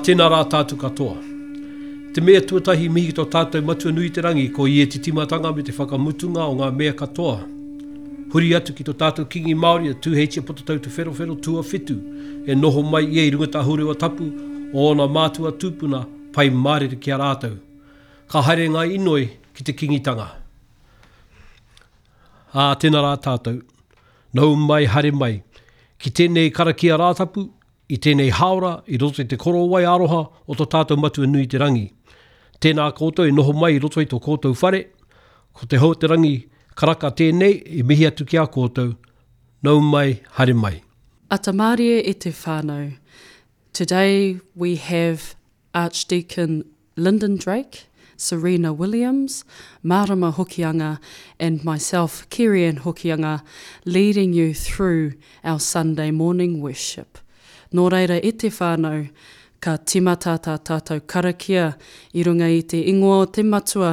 Tēnā rā tātou katoa. Te mea tuatahi mihi tō tātou matua nui te rangi ko i e te timatanga me te whakamutunga o ngā mea katoa. Huri atu ki tō tātou kingi Māori a tūheitia pototau tu whero whero tua whitu e noho mai i e runga tā hurua tapu o ona mātua tūpuna pai mārere ki a rātou. Ka haere ngā inoi ki te kingitanga. A tēnā rā tātou, nau mai hare mai, ki tēnei karakia rātapu, i tēnei haora, i roto i te korowai aroha o tō tātou matua nui te rangi. Tēnā koutou e noho mai i roto i tō koutou whare, ko te hau te rangi karaka tēnei i mihi atu ki a koutou, nau mai, hare mai. Atamarie e te whānau. Today we have Archdeacon Lyndon Drake, Serena Williams, Marama Hokianga, and myself, Kirian Hokianga, leading you through our Sunday morning worship. Nō reira e te whānau, ka timata tā tātou karakia i runga i te ingoa o te matua,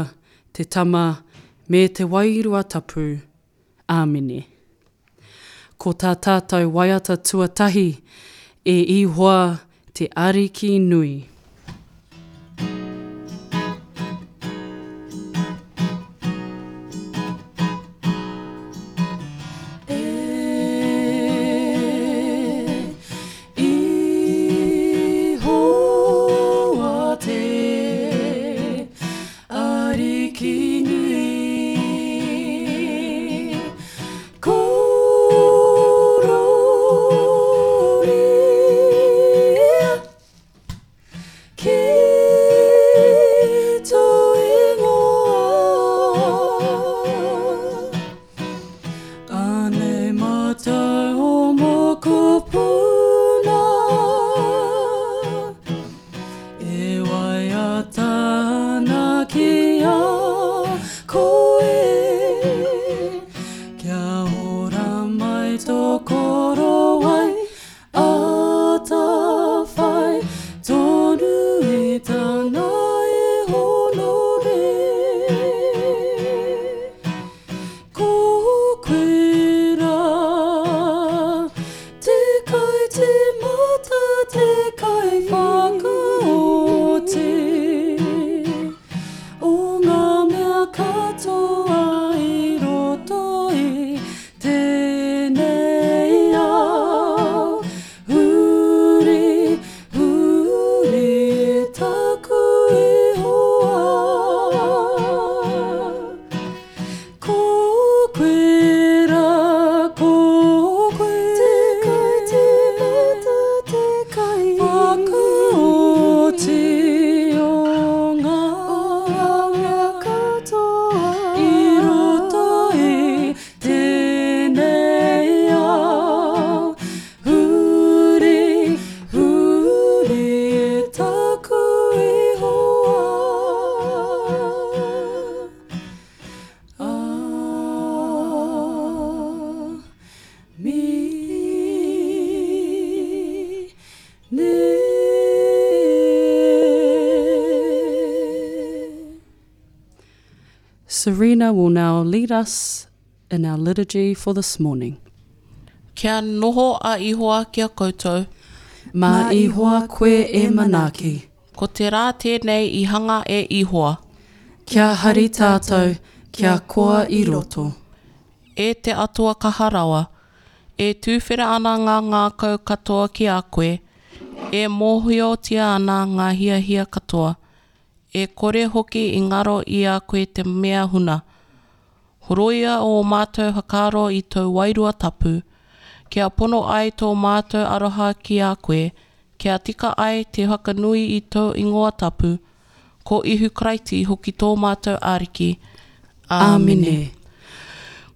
te tama, me te wairua tapu. Āmine. Ko tā tātou waiata tuatahi e ihoa te ariki nui. Lead us in our liturgy for this morning. Kia noho a ihoa kia koutou, Ma ihoa koe e manaki, ko te rā tēnei i hanga e ihoa. kia hari tātou, kia koa i roto. E te atua kaharawa, e tūwhera ana ngā ngā kau katoa ki a koe, e mōhiotia ana ngā hia hia katoa, e kore hoki i ngaro i a koe te mea huna. Horoia o mātou hakaro i tau wairua tapu, kia pono ai tō mātou aroha ki a koe, kia tika ai te hakanui i tau ingoa tapu, ko ihu kraiti hoki tō mātou ariki. Āmine.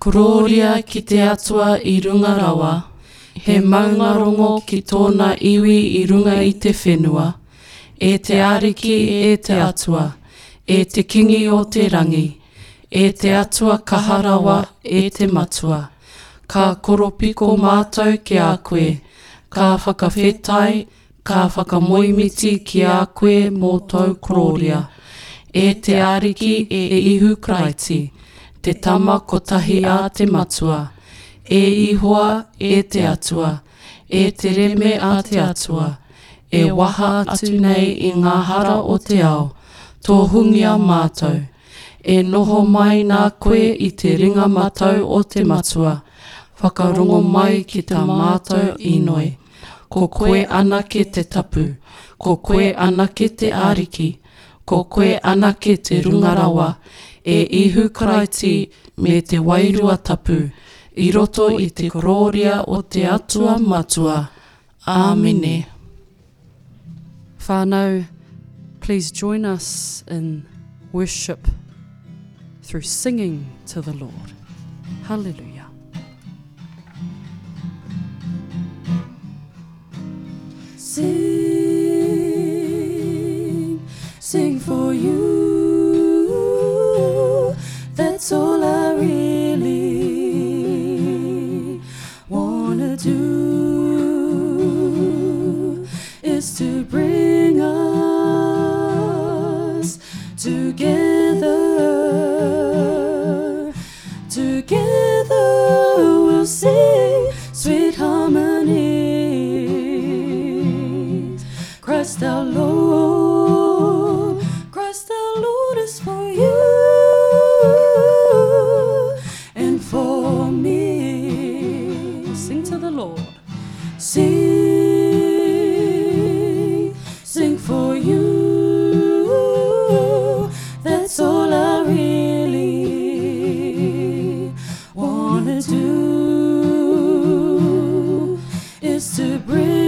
Kororia ki te atua i runga rawa, he maungarongo ki tōna iwi i runga i te whenua, e te ariki e te atua, e te kingi o te rangi, e te atua kaharawa e te matua. Ka koropiko mātou ki a koe, ka whakawhetai, ka whakamoimiti ki a koe mō tau krōria. E te ariki e, e ihu kraiti, te tama kotahi a te matua. E ihoa e te atua, e te reme a te atua, e waha atu nei i ngā hara o te ao, tō hungia mātou e noho mai nā koe i te ringa matau o te matua. Whakarongo mai ki tā mātou i noi. Ko koe ana ke te tapu, ko koe ana ke te ariki, ko koe ana ke te rungarawa, e ihu karaiti me te wairua tapu, i roto i te kororia o te atua matua. Āmine. Whānau, please join us in worship. through singing to the Lord. Hallelujah. Sing, sing for to bring.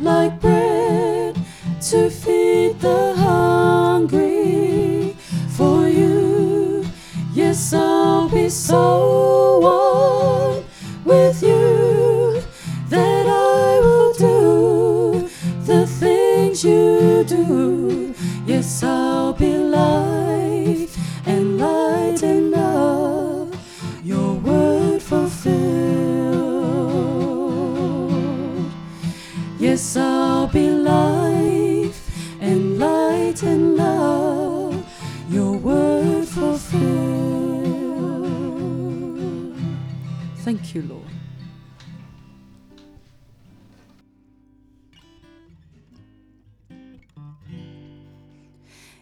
like bread to feed the Thank you, Lord.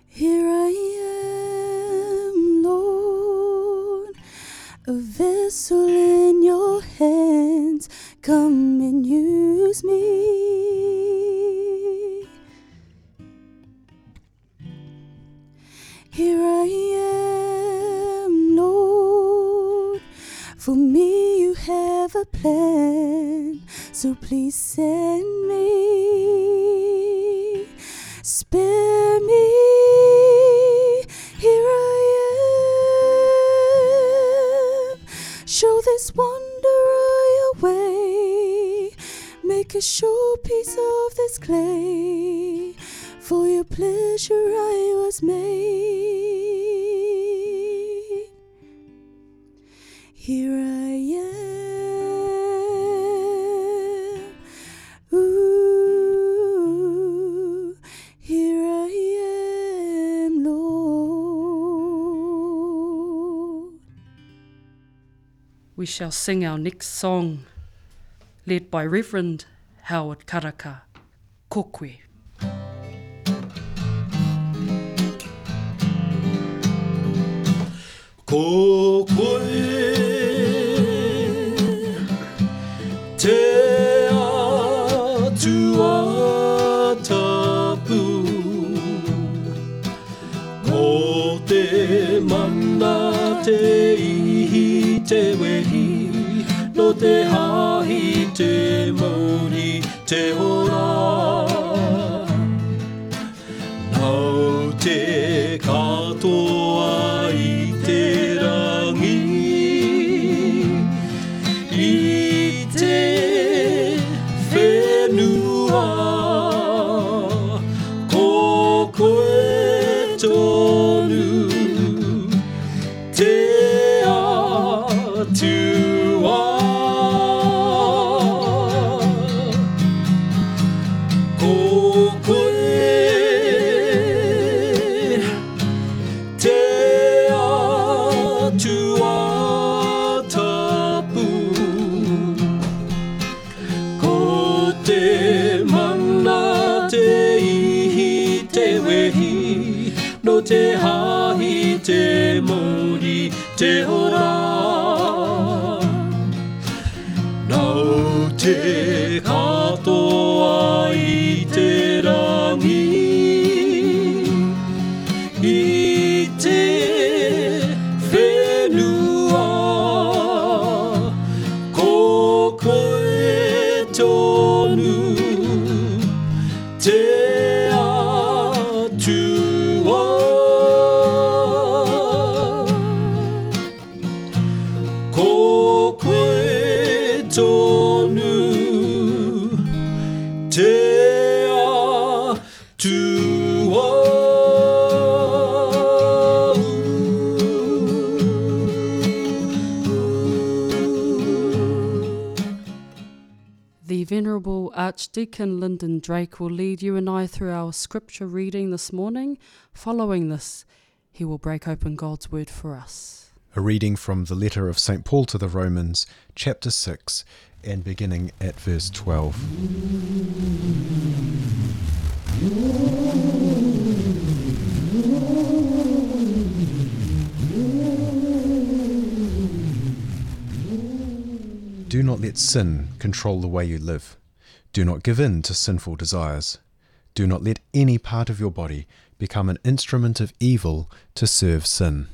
Here I am, Lord, a vessel in your hands. Come and use me. plan, so please send me. Spare me, here I am. Show this wanderer your way. Make a showpiece of this clay. For your pleasure I was made. Here I We shall sing our next song, led by Reverend Howard Karaka, Kokwe. Ko hahi te mauri te ora. yo. Archdeacon Lyndon Drake will lead you and I through our scripture reading this morning. Following this, he will break open God's word for us. A reading from the letter of St. Paul to the Romans, chapter 6, and beginning at verse 12. Do not let sin control the way you live. Do not give in to sinful desires. Do not let any part of your body become an instrument of evil to serve sin.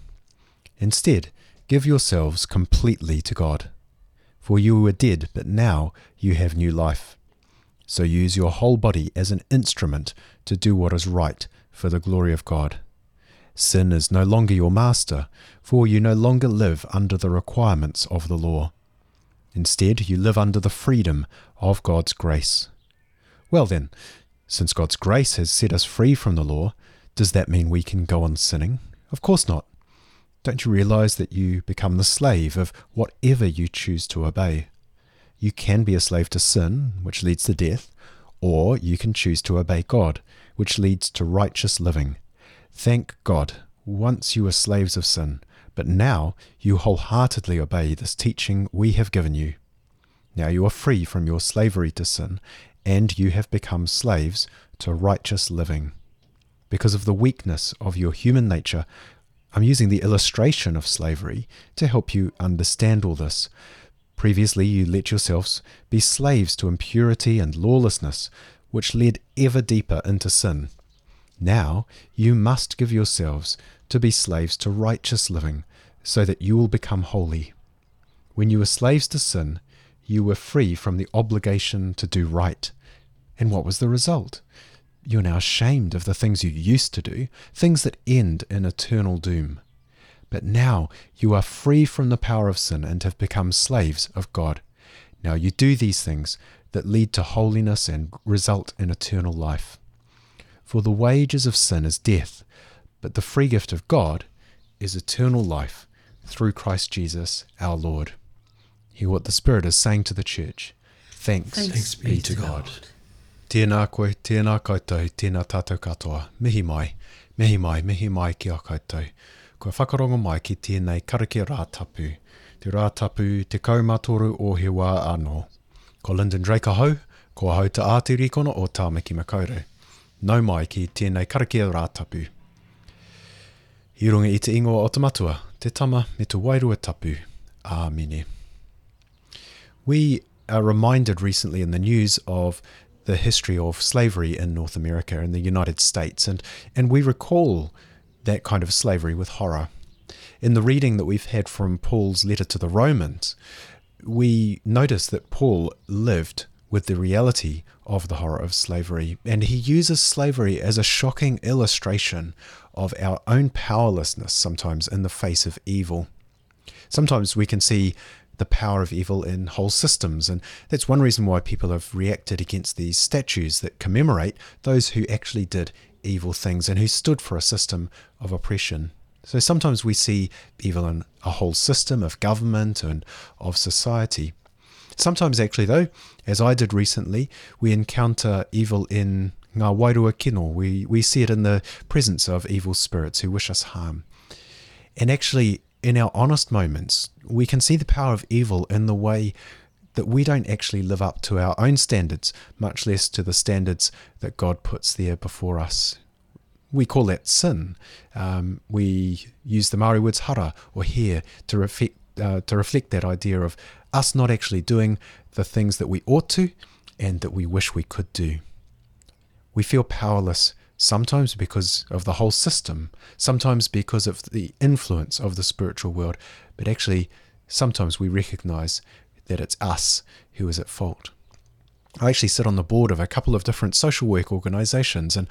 Instead, give yourselves completely to God. For you were dead, but now you have new life. So use your whole body as an instrument to do what is right for the glory of God. Sin is no longer your master, for you no longer live under the requirements of the law. Instead, you live under the freedom of God's grace. Well, then, since God's grace has set us free from the law, does that mean we can go on sinning? Of course not. Don't you realize that you become the slave of whatever you choose to obey? You can be a slave to sin, which leads to death, or you can choose to obey God, which leads to righteous living. Thank God, once you were slaves of sin, but now you wholeheartedly obey this teaching we have given you. Now you are free from your slavery to sin, and you have become slaves to righteous living. Because of the weakness of your human nature, I'm using the illustration of slavery to help you understand all this. Previously, you let yourselves be slaves to impurity and lawlessness, which led ever deeper into sin. Now you must give yourselves to be slaves to righteous living, so that you will become holy. When you were slaves to sin, you were free from the obligation to do right. And what was the result? You're now ashamed of the things you used to do, things that end in eternal doom. But now you are free from the power of sin and have become slaves of God. Now you do these things that lead to holiness and result in eternal life. For the wages of sin is death, but the free gift of God is eternal life through Christ Jesus our Lord. Hear what the Spirit is saying to the church. Thanks, Thanks be to God. Tēnā koe, tēnā koutou, tēnā tātou katoa. Mihi mai, mihi mai, mihi mai ki a koutou. Kua whakarongo mai ki tēnei karake rātapu. Te rātapu te kaumatoru o he wā anō. Ko Lyndon Drake hau, ko hau te ātiri kono o Tāmaki Makaurau. Nau mai ki tēnei karake rātapu. I runga i te ingoa o te matua, te tama me te wairua tapu. Āmine. We are reminded recently in the news of the history of slavery in North America and the United States, and, and we recall that kind of slavery with horror. In the reading that we've had from Paul's letter to the Romans, we notice that Paul lived with the reality of the horror of slavery, and he uses slavery as a shocking illustration of our own powerlessness sometimes in the face of evil. Sometimes we can see the power of evil in whole systems, and that's one reason why people have reacted against these statues that commemorate those who actually did evil things and who stood for a system of oppression. So sometimes we see evil in a whole system of government and of society. Sometimes, actually, though, as I did recently, we encounter evil in ngā wairua kino. We, we see it in the presence of evil spirits who wish us harm. And actually, in our honest moments, we can see the power of evil in the way that we don't actually live up to our own standards, much less to the standards that God puts there before us. We call that sin. Um, we use the Maori words hara or here to reflect, uh, to reflect that idea of us not actually doing the things that we ought to and that we wish we could do. We feel powerless sometimes because of the whole system, sometimes because of the influence of the spiritual world, but actually, sometimes we recognize that it's us who is at fault. I actually sit on the board of a couple of different social work organizations, and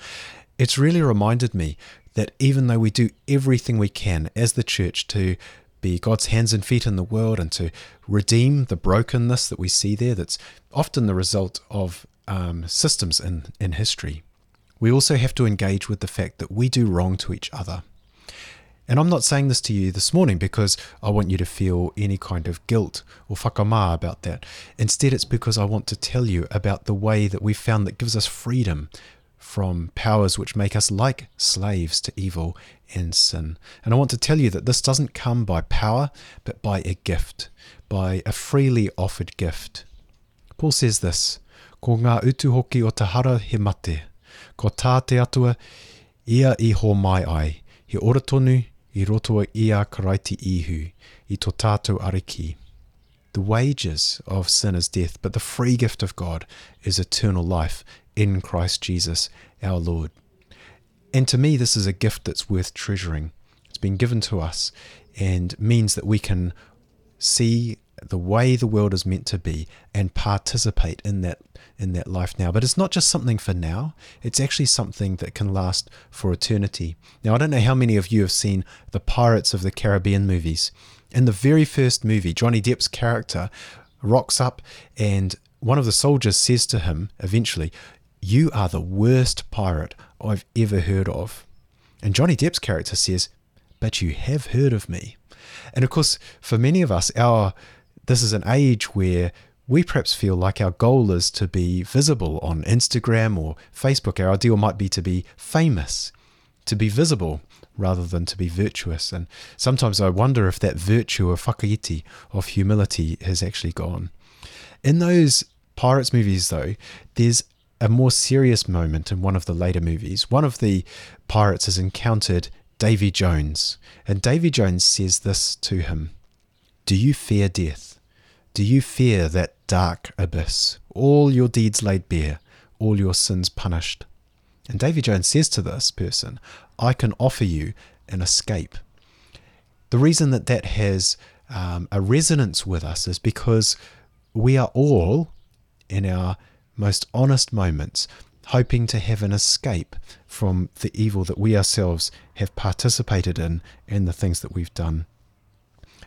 it's really reminded me that even though we do everything we can as the church to be God's hands and feet in the world and to redeem the brokenness that we see there, that's often the result of um, systems in, in history. We also have to engage with the fact that we do wrong to each other. And I'm not saying this to you this morning because I want you to feel any kind of guilt or whakamā about that. Instead, it's because I want to tell you about the way that we've found that gives us freedom from powers which make us like slaves to evil and sin. And I want to tell you that this doesn't come by power, but by a gift, by a freely offered gift. Paul says this, Ko ngā utu hoki o te hara he mate, ko tā te atua, ia i ho mai ai, he ora tonu, i roto i a karaiti ihu, i tō tātou ariki. The wages of sin is death, but the free gift of God is eternal life in Christ Jesus our Lord. And to me, this is a gift that's worth treasuring. It's been given to us and means that we can see the way the world is meant to be and participate in that in that life now but it's not just something for now it's actually something that can last for eternity now i don't know how many of you have seen the pirates of the caribbean movies in the very first movie johnny depp's character rocks up and one of the soldiers says to him eventually you are the worst pirate i've ever heard of and johnny depp's character says but you have heard of me and of course for many of us our this is an age where we perhaps feel like our goal is to be visible on Instagram or Facebook. Our ideal might be to be famous, to be visible rather than to be virtuous. And sometimes I wonder if that virtue of whakaiti, of humility, has actually gone. In those Pirates movies, though, there's a more serious moment in one of the later movies. One of the pirates has encountered Davy Jones, and Davy Jones says this to him Do you fear death? Do you fear that dark abyss, all your deeds laid bare, all your sins punished? And Davy Jones says to this person, I can offer you an escape. The reason that that has um, a resonance with us is because we are all, in our most honest moments, hoping to have an escape from the evil that we ourselves have participated in and the things that we've done.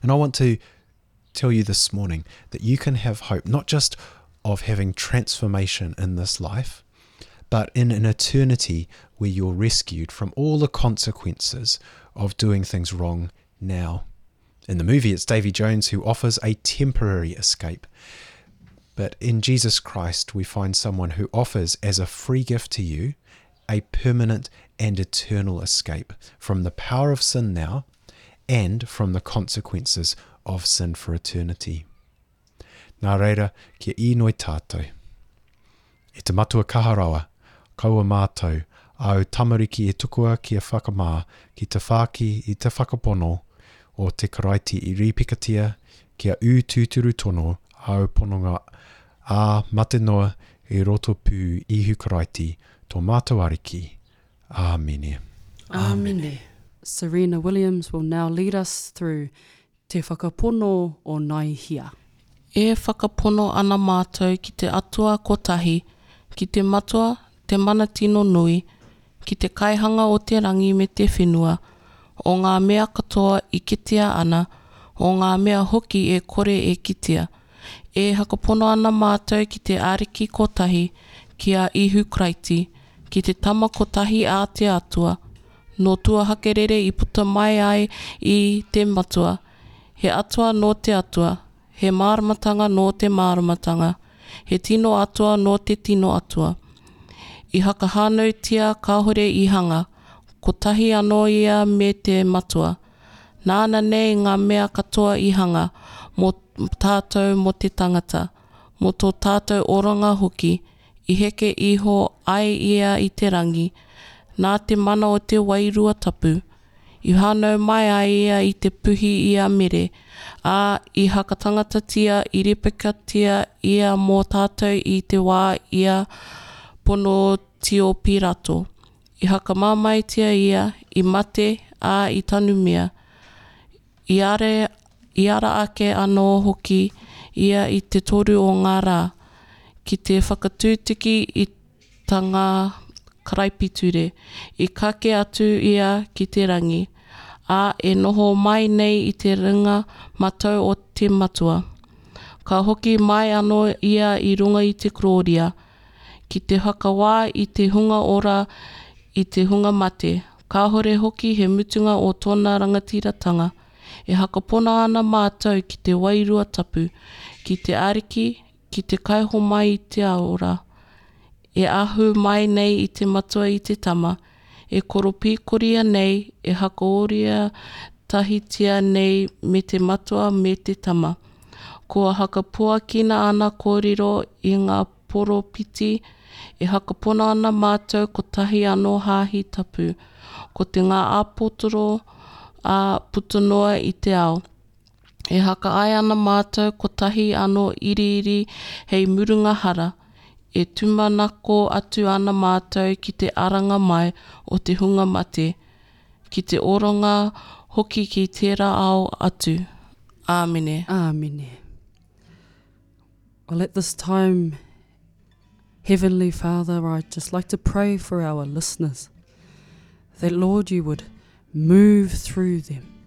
And I want to tell you this morning that you can have hope not just of having transformation in this life, but in an eternity where you're rescued from all the consequences of doing things wrong now. In the movie, it's Davy Jones who offers a temporary escape. But in Jesus Christ, we find someone who offers as a free gift to you a permanent and eternal escape from the power of sin now and from the consequences of sin for eternity. Nā reira, kia inoi tātou. E te matua kaharawa, kaua mātou, au tamariki e tukua kia whakamā ki te whāki i te whakapono o te karaiti i ripikatia kia u tūturu tono au pononga a mate noa i roto pū ihu karaiti tō mātou ariki. Āmene. Āmene. Serena Williams will now lead us through Te Whakapono o Nai Hia. E whakapono ana mātou ki te atua kotahi, ki te matua, te mana tino nui, ki te kaihanga o te rangi me te whenua, o ngā mea katoa i kitea ana, o ngā mea hoki e kore e kitea. E hakapono ana mātou ki te ariki kotahi, ki a ihu kraiti, ki te tama kotahi a te atua, no tua hakerere i puta mai ai i te matua, he atua no te atua, he māramatanga no te māramatanga, he tino atua no te tino atua. I haka hānau tia kāhore i hanga, kotahi anō ia me te matua. Nāna nei ngā mea katoa i hanga, mō tātou mō te tangata, mō tō tātou oranga hoki, i heke iho ai ia i te rangi, nā te mana o te wairua tapu, i hānau mai ai ia i te puhi ia mere, a i hakatangata tia i ripika tia ia mō tātou i te wā ia pono tio pirato. I hakamāmai tia ia, i mate a i tanu mea, Iare, iara ake anō hoki ia i te toru o ngā rā, ki te whakatūtiki i tanga karaipiture, i kake atu ia ki te rangi, a e noho mai nei i te ringa matau o te matua. Ka hoki mai anō ia i runga i te kroria, ki te hakawā i te hunga ora i te hunga mate, ka hore hoki he mutunga o tōna rangatiratanga, e hakapona ana mātou ki te wairua tapu, ki te ariki, ki te kaiho mai i te aora, e ahu mai nei i te matua i te tama, e koropikoria nei, e hakaoria tahitia nei me te matua me te tama. Kua hakapua kina ana kōrero i ngā poropiti, e hakapona ana mātou ko tahi anō hāhi tapu, ko te ngā āpotoro a putunoa i te ao. E haka ai ana mātou ko tahi anō iriiri hei murunga hara, e tumanako atu ana mātou ki te aranga mai o te hunga mate, ki te oronga hoki ki tērā ao atu. Āmene. Āmene. Well, at this time, Heavenly Father, I'd just like to pray for our listeners that, Lord, you would move through them,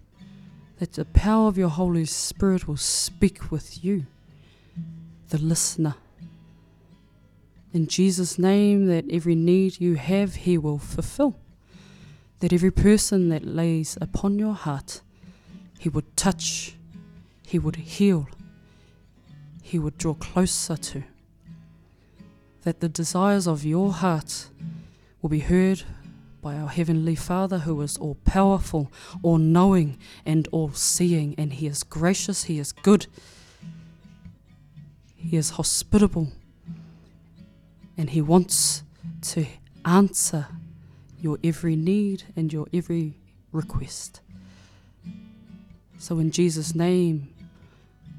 that the power of your Holy Spirit will speak with you, the listener. In Jesus' name, that every need you have, He will fulfill. That every person that lays upon your heart, He would touch, He would heal, He would draw closer to. That the desires of your heart will be heard by our Heavenly Father, who is all powerful, all knowing, and all seeing. And He is gracious, He is good, He is hospitable, and He wants to answer your every need and your every request. So, in Jesus' name,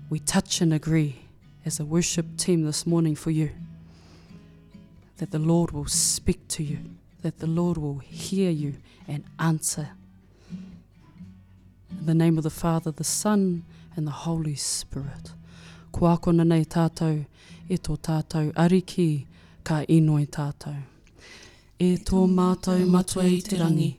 we touch and agree as a worship team this morning for you that the Lord will speak to you, that the Lord will hear you and answer. In the name of the Father, the Son, and the Holy Spirit. Kua kona nei tātou, e tō tātou ariki, ka inoi tātou. E tō mātou matua i te rangi,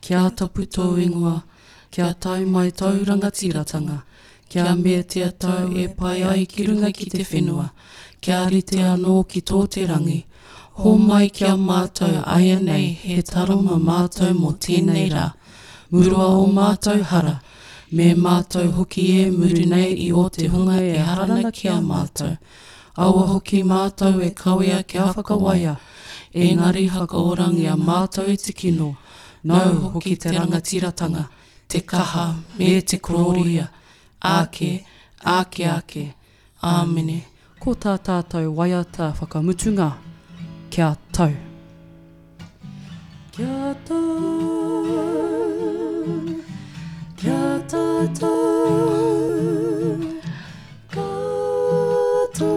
kia tapu tō ingoa, kia tau mai tau rangatiratanga, Kia mea te atau e pai ai ki runga ki te whenua. Kia rite anō ki tō te rangi. Ho mai kia mātou aia nei he taroma mātou mō tēnei rā. Murua o mātou hara. Me mātou hoki e muri nei i o te hunga e harana ki a mātou. Aua hoki mātou e kawea ki a whakawaia. Engari hakaorangi a mātou i te kino. Nau hoki te rangatiratanga, te kaha me te kororia. Ake, ake ake. Āmene. Ko tā tātou waiata whakamutunga, kia tau. Kia tau, kia tātou, katoa.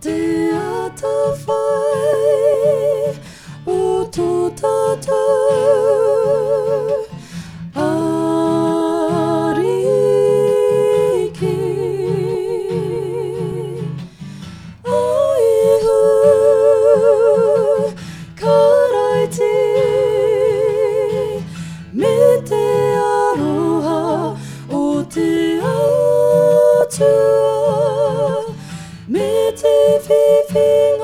Te ata whai o tō tātou, te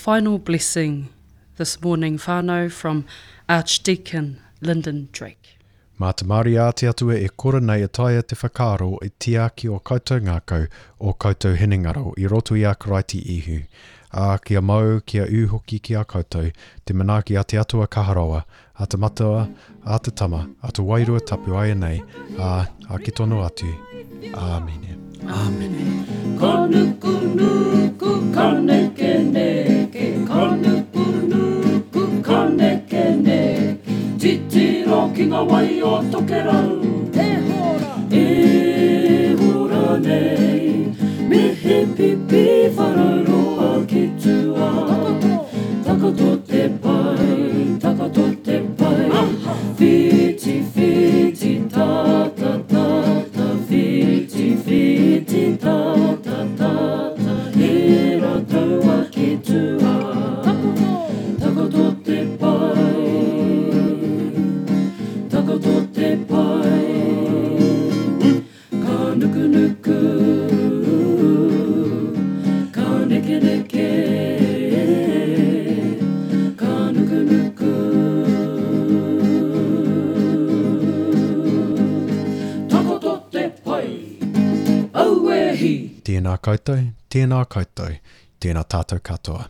final blessing this morning, Fano from Archdeacon Lyndon Drake. Mā te Māori a te atua e kora nei e taia te whakaro i tiaki o koutou ngākau o koutou henengaro i roto i a karaiti ihu. A kia mau, kia uhoki ki a koutou, te manaki a te atua kaharoa, a te matua, a te tama, a te wairua tapu ai nei, a, a ki tono atu. Āmene. Kanukunuku kaneke neke, kanukunuku kaneke neke, titiro ki ngā wai o tokerau. E hora! E hora nei, te pipi whararoa ki tua. Takato te pai, takato te pai, whiti whiti ta ta ta ta, whiti whiti ta ta tēnā koutou, tēnā tātou katoa.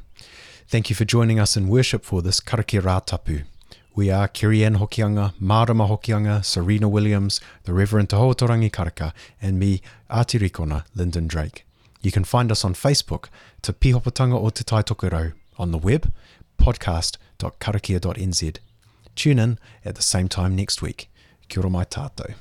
Thank you for joining us in worship for this Karaki Rātapu. We are Kiri Ann Hokianga, Marama Hokianga, Serena Williams, the Reverend Te Hotorangi Karaka, and me, Ātirikona, Lyndon Drake. You can find us on Facebook, Te Pihopatanga o Te Taitokerau, on the web, podcast.karakia.nz. Tune in at the same time next week. Kia ora mai tātou.